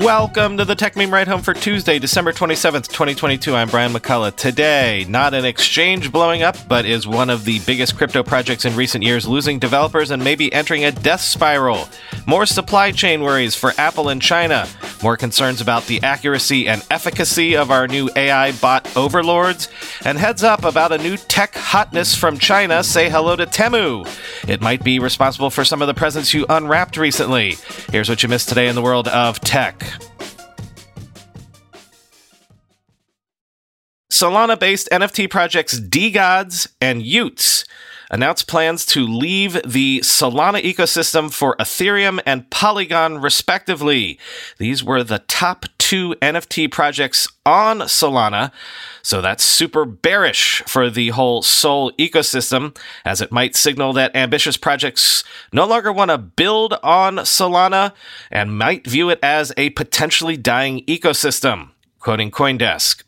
Welcome to the Techmeme Ride Home for Tuesday, December 27th, 2022. I'm Brian McCullough. Today, not an exchange blowing up, but is one of the biggest crypto projects in recent years losing developers and maybe entering a death spiral. More supply chain worries for Apple and China. More concerns about the accuracy and efficacy of our new AI bot overlords. And heads up about a new tech hotness from China. Say hello to Temu. It might be responsible for some of the presents you unwrapped recently. Here's what you missed today in the world of tech. Solana based NFT projects DeGods and y00ts announced plans to leave the Solana ecosystem for Ethereum and Polygon, respectively. These were the top two NFT projects on Solana. So that's super bearish for the whole Sol ecosystem, as it might signal that ambitious projects no longer want to build on Solana and might view it as a potentially dying ecosystem. Quoting Coindesk.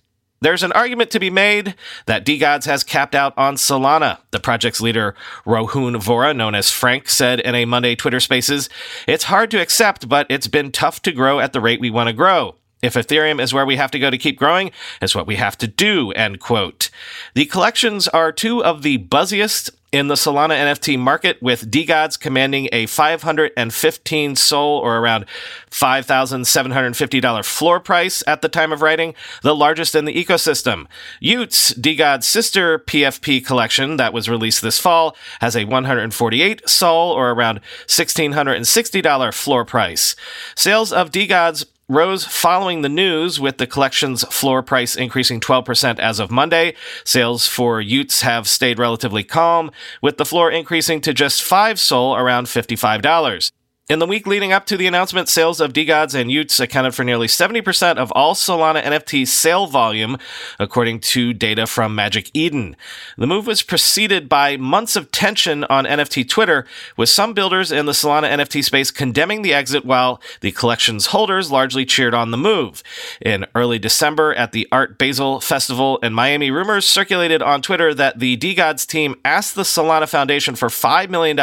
There's an argument to be made that DeGods has capped out on Solana. The project's leader, Rohun Vora, known as Frank, said in a Monday Twitter Spaces, It's hard to accept, but it's been tough to grow at the rate we want to grow. If Ethereum is where we have to go to keep growing, it's what we have to do, end quote. The collections are two of the buzziest in the Solana NFT market, with DeGods commanding a 515 SOL or around $5,750 floor price at the time of writing, the largest in the ecosystem. y00ts, DeGod's sister PFP collection that was released this fall, has a 148 SOL or around $1,660 floor price. Sales of DeGods rose following the news, with the collection's floor price increasing 12% as of Monday. Sales for y00ts have stayed relatively calm, with the floor increasing to just 5 SOL, around $55. In the week leading up to the announcement, sales of DeGods and y00ts accounted for nearly 70% of all Solana NFT sale volume, according to data from Magic Eden. The move was preceded by months of tension on NFT Twitter, with some builders in the Solana NFT space condemning the exit while the collection's holders largely cheered on the move. In early December at the Art Basel Festival in Miami, rumors circulated on Twitter that the DeGods team asked the Solana Foundation for $5 million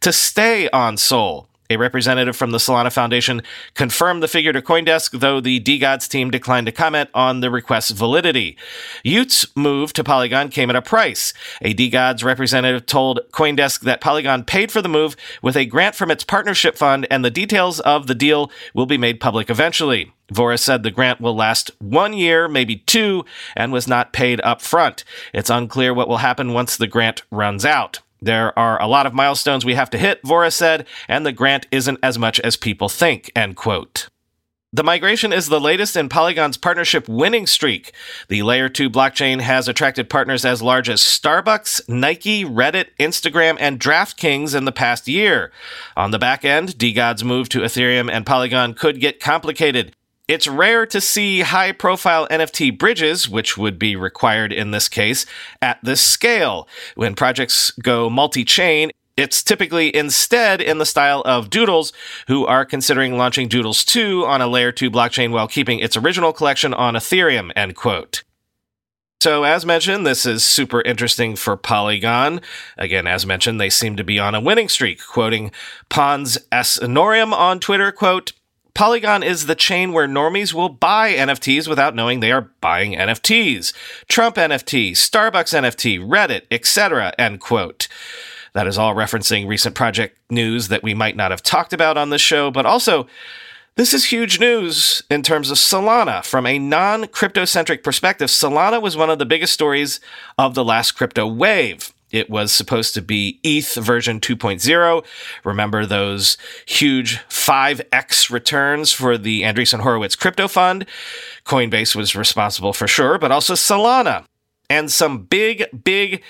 to stay on Sol. A representative from the Solana Foundation confirmed the figure to Coindesk, though the DeGods team declined to comment on the request's validity. y00ts' move to Polygon came at a price. A DeGods representative told Coindesk that Polygon paid for the move with a grant from its partnership fund, and the details of the deal will be made public eventually. Vora said the grant will last one year, maybe two, and was not paid up front. It's unclear what will happen once the grant runs out. There are a lot of milestones we have to hit, Vora said, and the grant isn't as much as people think, end quote. The migration is the latest in Polygon's partnership winning streak. The Layer 2 blockchain has attracted partners as large as Starbucks, Nike, Reddit, Instagram, and DraftKings in the past year. On the back end, DeGod's move to Ethereum and Polygon could get complicated. It's rare to see high profile NFT bridges, which would be required in this case, at this scale. When projects go multi chain, it's typically instead in the style of Doodles, who are considering launching Doodles 2 on a layer 2 blockchain while keeping its original collection on Ethereum, end quote. So, as mentioned, this is super interesting for Polygon. Again, as mentioned, they seem to be on a winning streak. Quoting Pons S. Norim on Twitter, quote, Polygon is the chain where normies will buy NFTs without knowing they are buying NFTs. Trump NFT, Starbucks NFT, Reddit, etc. End quote. That is all referencing recent project news that we might not have talked about on this show, but also this is huge news in terms of Solana. From a non crypto centric perspective, Solana was one of the biggest stories of the last crypto wave. It was supposed to be ETH version 2.0. Remember those huge 5x returns for the Andreessen Horowitz crypto fund? Coinbase was responsible for sure, but also Solana. And some big, big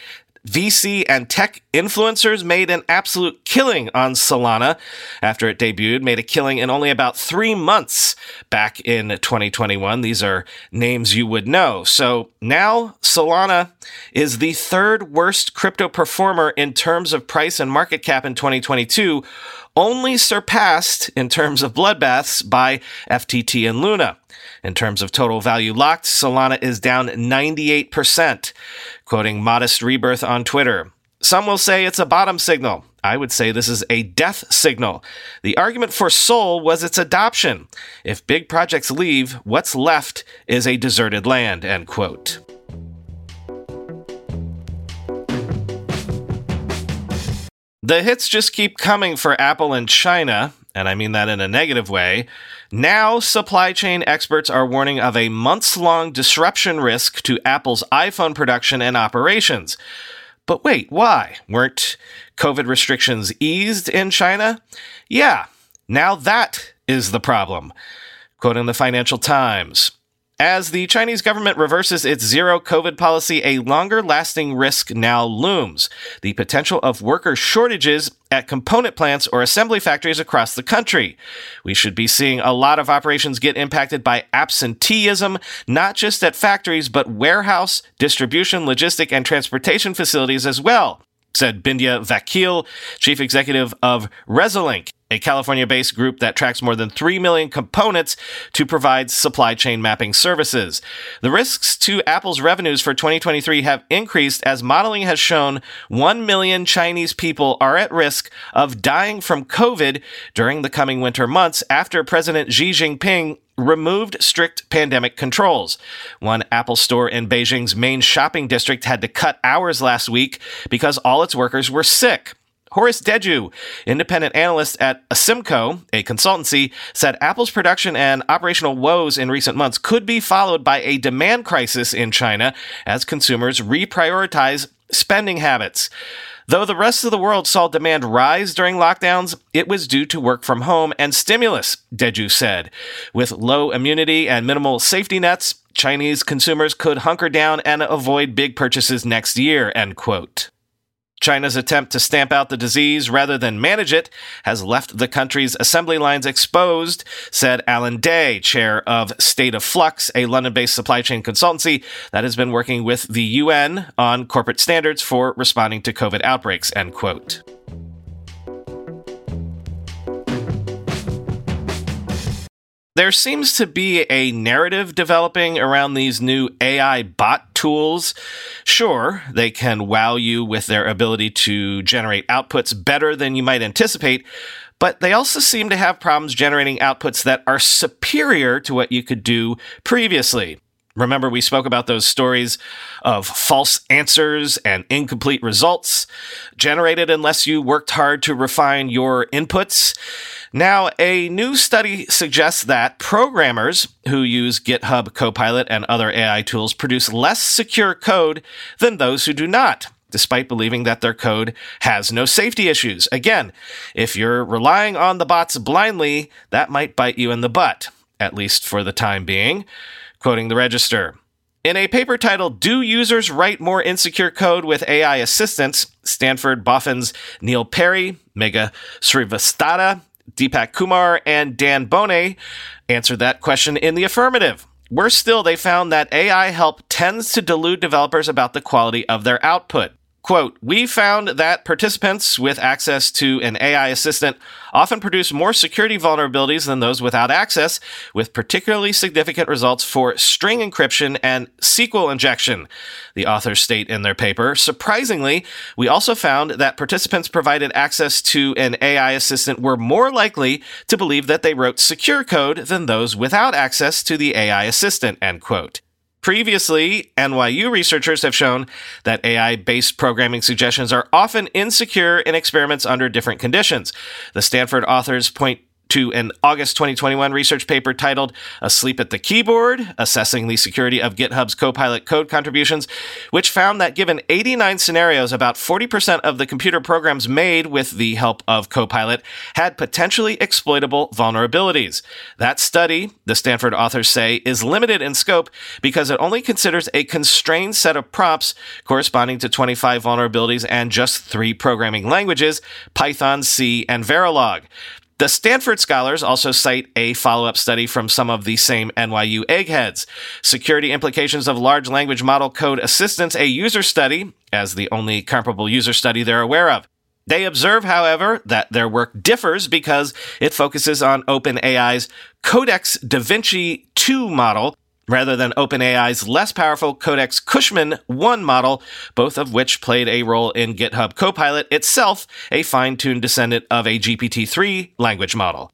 VC and tech influencers made an absolute killing on Solana after it debuted, made a killing in only about three months back in 2021. These are names you would know. So now Solana is the third worst crypto performer in terms of price and market cap in 2022, only surpassed in terms of bloodbaths by FTT and Luna. In terms of total value locked, Solana is down 98%. Quoting Modest Rebirth on Twitter, Some will say it's a bottom signal. I would say this is a death signal. The argument for Sol was its adoption. If big projects leave, what's left is a deserted land, end quote. The hits just keep coming for Apple and China, and I mean that in a negative way. Now, supply chain experts are warning of a months long disruption risk to Apple's iPhone production and operations. But wait, why? Weren't COVID restrictions eased in China? Yeah, now that is the problem. Quoting the Financial Times. As the Chinese government reverses its zero COVID policy, a longer lasting risk now looms the potential of worker shortages at component plants or assembly factories across the country. We should be seeing a lot of operations get impacted by absenteeism, not just at factories, but warehouse, distribution, logistic, and transportation facilities as well said Bindya Vakil, chief executive of Resilinc, a California based group that tracks more than 3 million components to provide supply chain mapping services. The risks to Apple's revenues for 2023 have increased as modeling has shown 1 million Chinese people are at risk of dying from COVID during the coming winter months after President Xi Jinping removed strict pandemic controls. One Apple store in Beijing's main shopping district had to cut hours last week because all its workers were sick. Horace Dediu, independent analyst at Asymco, a consultancy, said Apple's production and operational woes in recent months could be followed by a demand crisis in China as consumers reprioritize spending habits. Though the rest of the world saw demand rise during lockdowns, it was due to work from home and stimulus, Deju said. With low immunity and minimal safety nets, Chinese consumers could hunker down and avoid big purchases next year, end quote. China's attempt to stamp out the disease rather than manage it has left the country's assembly lines exposed, said Alan Day, chair of State of Flux, a London based supply chain consultancy that has been working with the UN on corporate standards for responding to COVID outbreaks, end quote. There seems to be a narrative developing around these new AI bot tools. Sure, they can wow you with their ability to generate outputs better than you might anticipate, but they also seem to have problems generating outputs that are superior to what you could do previously. Remember, we spoke about those stories of false answers and incomplete results generated unless you worked hard to refine your inputs. Now, a new study suggests that programmers who use GitHub Copilot and other AI tools produce less secure code than those who do not despite believing that their code has no safety issues. Again, if you're relying on the bots blindly, that might bite you in the butt, at least for the time being. Quoting the register. In a paper titled Do Users Write More Insecure Code with AI Assistance? Stanford Boffin's Neil Perry, Megha Srivastava, Deepak Kumar and Dan Boneh answered that question in the affirmative. Worse still, they found that AI help tends to delude developers about the quality of their output. Quote, we found that participants with access to an AI assistant often produce more security vulnerabilities than those without access, with particularly significant results for string encryption and SQL injection, the authors state in their paper. Surprisingly, we also found that participants provided access to an AI assistant were more likely to believe that they wrote secure code than those without access to the AI assistant, end quote. Previously, NYU researchers have shown that AI based programming suggestions are often insecure in experiments under different conditions. The Stanford authors point to an August 2021 research paper titled Asleep at the Keyboard Assessing the Security of GitHub's Copilot Code Contributions, which found that given 89 scenarios, about 40% of the computer programs made with the help of Copilot had potentially exploitable vulnerabilities. That study, the Stanford authors say, is limited in scope because it only considers a constrained set of prompts corresponding to 25 vulnerabilities and just three programming languages Python, C, and Verilog. The Stanford scholars also cite a follow up study from some of the same NYU eggheads. Security implications of large language model code assistance, a user study, as the only comparable user study they're aware of. They observe, however, that their work differs because it focuses on OpenAI's Codex Da Vinci 2 model, rather than OpenAI's less powerful Codex Cushman 1 model, both of which played a role in GitHub Copilot itself, a fine tuned descendant of a GPT 3 language model.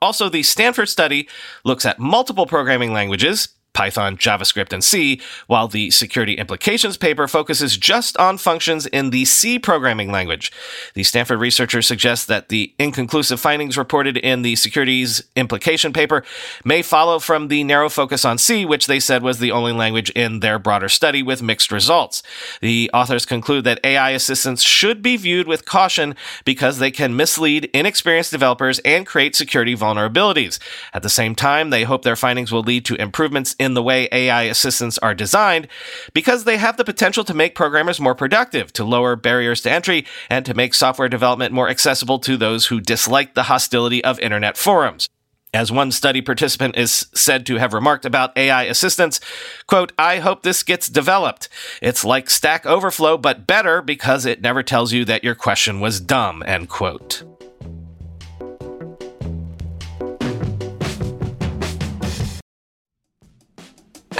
Also, the Stanford study looks at multiple programming languages, Python, JavaScript, and C, while the security implications paper focuses just on functions in the C programming language. The Stanford researchers suggest that the inconclusive findings reported in the securities implication paper may follow from the narrow focus on C, which they said was the only language in their broader study with mixed results. The authors conclude that AI assistants should be viewed with caution because they can mislead inexperienced developers and create security vulnerabilities. At the same time, they hope their findings will lead to improvements in the way AI assistants are designed because they have the potential to make programmers more productive, to lower barriers to entry, and to make software development more accessible to those who dislike the hostility of internet forums. As one study participant is said to have remarked about AI assistants, quote, I hope this gets developed. It's like Stack Overflow, but better because it never tells you that your question was dumb, end quote.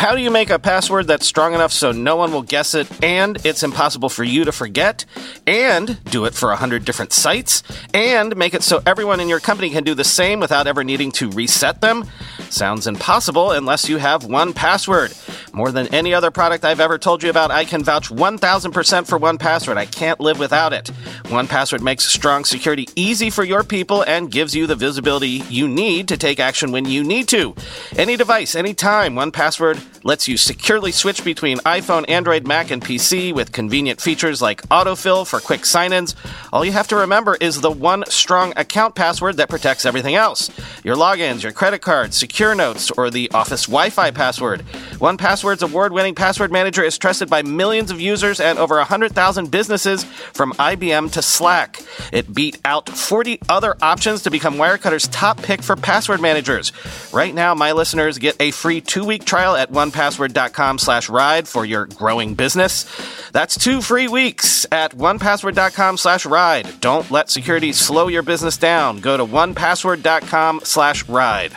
How do you make a password that's strong enough so no one will guess it and it's impossible for you to forget? And do it for 100 different sites? And make it so everyone in your company can do the same without ever needing to reset them? Sounds impossible unless you have 1Password. More than any other product I've ever told you about, I can vouch 1000% for 1Password. I can't live without it. 1Password makes strong security easy for your people and gives you the visibility you need to take action when you need to. Any device, anytime, 1Password lets you securely switch between iPhone, Android, Mac, and PC with convenient features like autofill for quick sign ins. All you have to remember is the one strong account password that protects everything else your logins, your credit cards, secure notes, or the Office Wi Fi password. 1Password's award winning password manager is trusted by millions of users and over 100,000 businesses from IBM to Slack. It beat out 40 other options to become Wirecutter's top pick for password managers. Right now, my listeners get a free two week trial at onepassword.com slash ride for your growing business. That's two free weeks at onepassword.com slash ride. Don't let security slow your business down. Go to onepassword.com slash ride.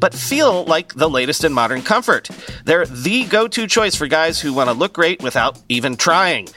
but feel like the latest in modern comfort. They're the go to choice for guys who want to look great without even trying.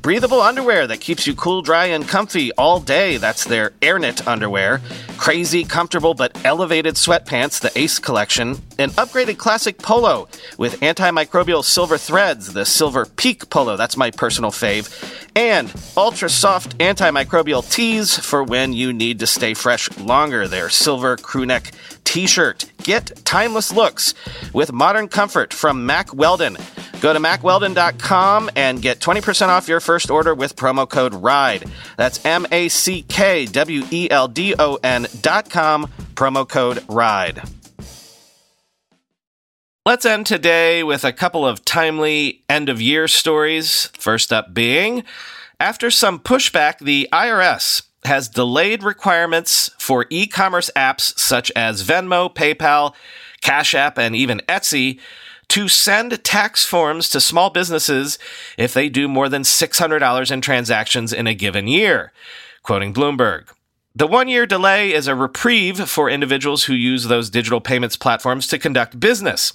Breathable underwear that keeps you cool, dry, and comfy all day. That's their AirKnit underwear. Crazy, comfortable, but elevated sweatpants, the Ace collection. An upgraded classic polo with antimicrobial silver threads, the Silver Peak polo. That's my personal fave. And ultra soft antimicrobial tees for when you need to stay fresh longer. Their silver crewneck t shirt. Get timeless looks with modern comfort from Mack Weldon. Go to mackweldon.com and get 20% off your first order with promo code RIDE. That's M A C K W E L D O N.com, promo code RIDE. Let's end today with a couple of timely end of year stories. First up being after some pushback, the IRS has delayed requirements for e commerce apps such as Venmo, PayPal, Cash App, and even Etsy to send tax forms to small businesses if they do more than $600 in transactions in a given year. Quoting Bloomberg. The one year delay is a reprieve for individuals who use those digital payments platforms to conduct business.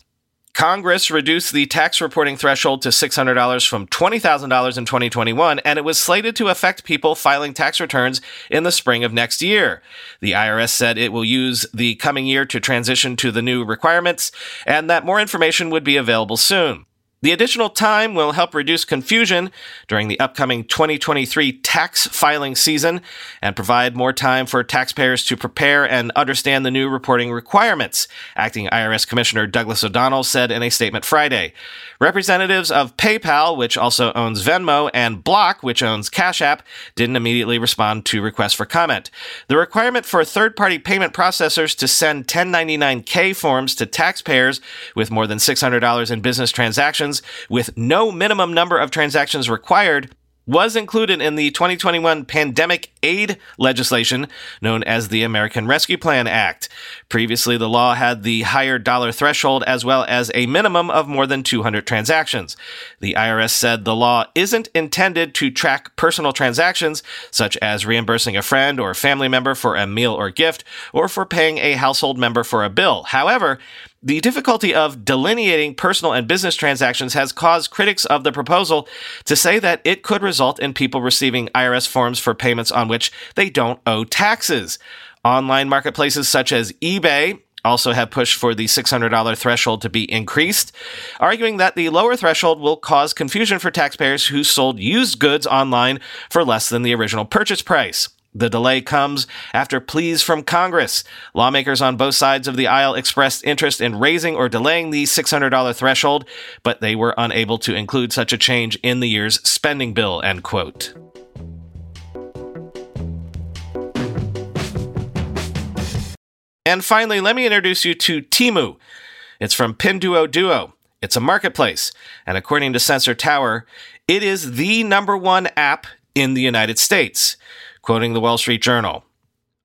Congress reduced the tax reporting threshold to $600 from $20,000 in 2021, and it was slated to affect people filing tax returns in the spring of next year. The IRS said it will use the coming year to transition to the new requirements, and that more information would be available soon. The additional time will help reduce confusion during the upcoming 2023 tax filing season and provide more time for taxpayers to prepare and understand the new reporting requirements, Acting IRS Commissioner Douglas O'Donnell said in a statement Friday. Representatives of PayPal, which also owns Venmo, and Block, which owns Cash App, didn't immediately respond to requests for comment. The requirement for third party payment processors to send 1099K forms to taxpayers with more than $600 in business transactions with no minimum number of transactions required was included in the 2021 pandemic aid legislation known as the American Rescue Plan Act. Previously, the law had the higher dollar threshold as well as a minimum of more than 200 transactions. The IRS said the law isn't intended to track personal transactions, such as reimbursing a friend or family member for a meal or gift, or for paying a household member for a bill. However, the difficulty of delineating personal and business transactions has caused critics of the proposal to say that it could result in people receiving IRS forms for payments on which they don't owe taxes. Online marketplaces such as eBay also have pushed for the $600 threshold to be increased, arguing that the lower threshold will cause confusion for taxpayers who sold used goods online for less than the original purchase price. The delay comes after pleas from Congress. Lawmakers on both sides of the aisle expressed interest in raising or delaying the $600 threshold, but they were unable to include such a change in the year's spending bill, end quote. And finally, let me introduce you to Temu. It's from Pinduoduo. It's a marketplace, and according to Sensor Tower, it is the number one app in the United States. Quoting the Wall Street Journal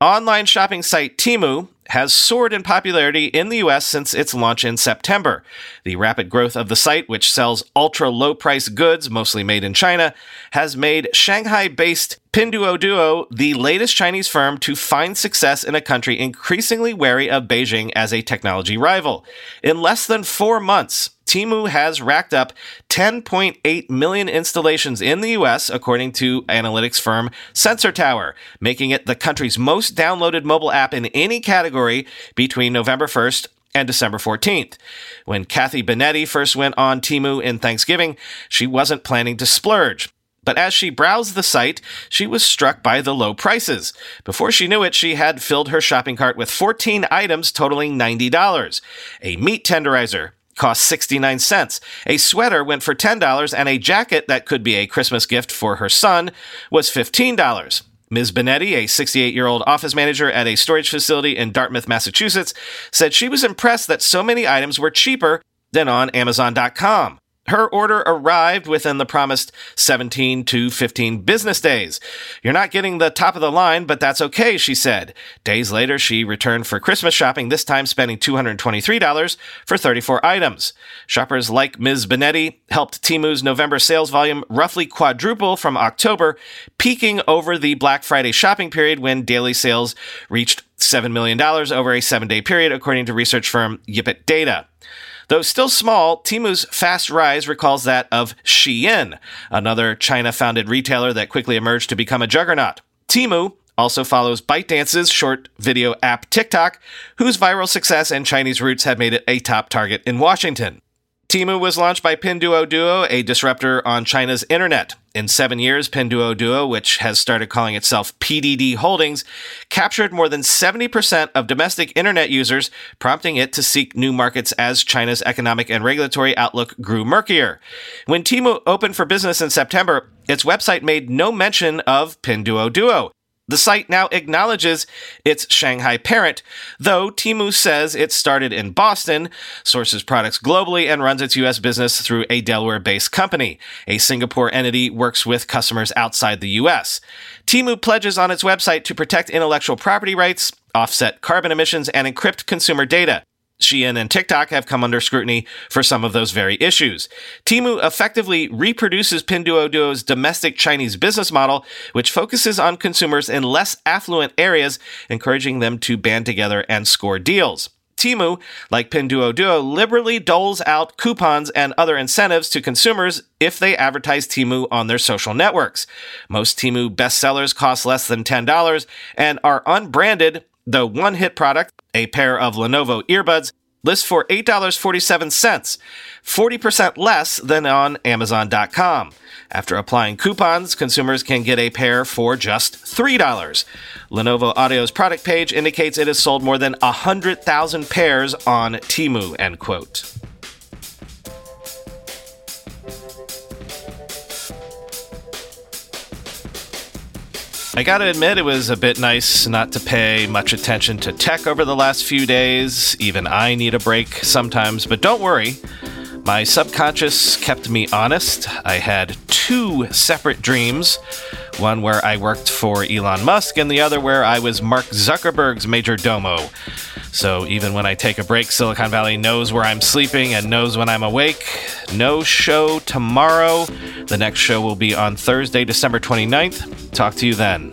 Online shopping site Temu has soared in popularity in the US since its launch in September. The rapid growth of the site, which sells ultra low price goods, mostly made in China, has made Shanghai based Pinduoduo the latest Chinese firm to find success in a country increasingly wary of Beijing as a technology rival. In less than four months, Temu has racked up 10.8 million installations in the US, according to analytics firm Sensor Tower, making it the country's most downloaded mobile app in any category between November 1st and December 14th. When Kathy Benetti first went on Temu in Thanksgiving, she wasn't planning to splurge. But as she browsed the site, she was struck by the low prices. Before she knew it, she had filled her shopping cart with 14 items totaling $90. A meat tenderizer, cost 69 cents. A sweater went for $10, and a jacket that could be a Christmas gift for her son was $15. Ms. Benetti, a 68 year old office manager at a storage facility in Dartmouth, Massachusetts, said she was impressed that so many items were cheaper than on Amazon.com. Her order arrived within the promised 17 to 15 business days. You're not getting the top of the line, but that's okay, she said. Days later, she returned for Christmas shopping, this time spending $223 for 34 items. Shoppers like Ms. Benetti helped Temu's November sales volume roughly quadruple from October, peaking over the Black Friday shopping period when daily sales reached $7 million over a seven day period, according to research firm Yipit Data. Though still small, Temu's fast rise recalls that of Shein, another China founded retailer that quickly emerged to become a juggernaut. Temu also follows ByteDance's short video app TikTok, whose viral success and Chinese roots have made it a top target in Washington. Temu was launched by Pinduoduo, a disruptor on China's internet. In seven years, Pinduoduo, which has started calling itself PDD Holdings, captured more than 70% of domestic internet users, prompting it to seek new markets as China's economic and regulatory outlook grew murkier. When Temu opened for business in September, its website made no mention of Pinduoduo, the site now acknowledges its Shanghai parent, though Temu says it started in Boston, sources products globally, and runs its U.S. business through a Delaware based company. A Singapore entity works with customers outside the U.S. Temu pledges on its website to protect intellectual property rights, offset carbon emissions, and encrypt consumer data. Shein and TikTok have come under scrutiny for some of those very issues. Temu effectively reproduces Pinduoduo's domestic Chinese business model, which focuses on consumers in less affluent areas, encouraging them to band together and score deals. Temu, like Pinduoduo, liberally doles out coupons and other incentives to consumers if they advertise Temu on their social networks. Most Temu bestsellers cost less than $10 and are unbranded the one hit product, a pair of Lenovo earbuds, lists for $8.47, 40% less than on Amazon.com. After applying coupons, consumers can get a pair for just $3. Lenovo Audio's product page indicates it has sold more than 100,000 pairs on Temu, end quote. I gotta admit, it was a bit nice not to pay much attention to tech over the last few days. Even I need a break sometimes, but don't worry. My subconscious kept me honest. I had two separate dreams one where I worked for Elon Musk, and the other where I was Mark Zuckerberg's major domo. So even when I take a break, Silicon Valley knows where I'm sleeping and knows when I'm awake. No show tomorrow. The next show will be on Thursday, December 29th. Talk to you then.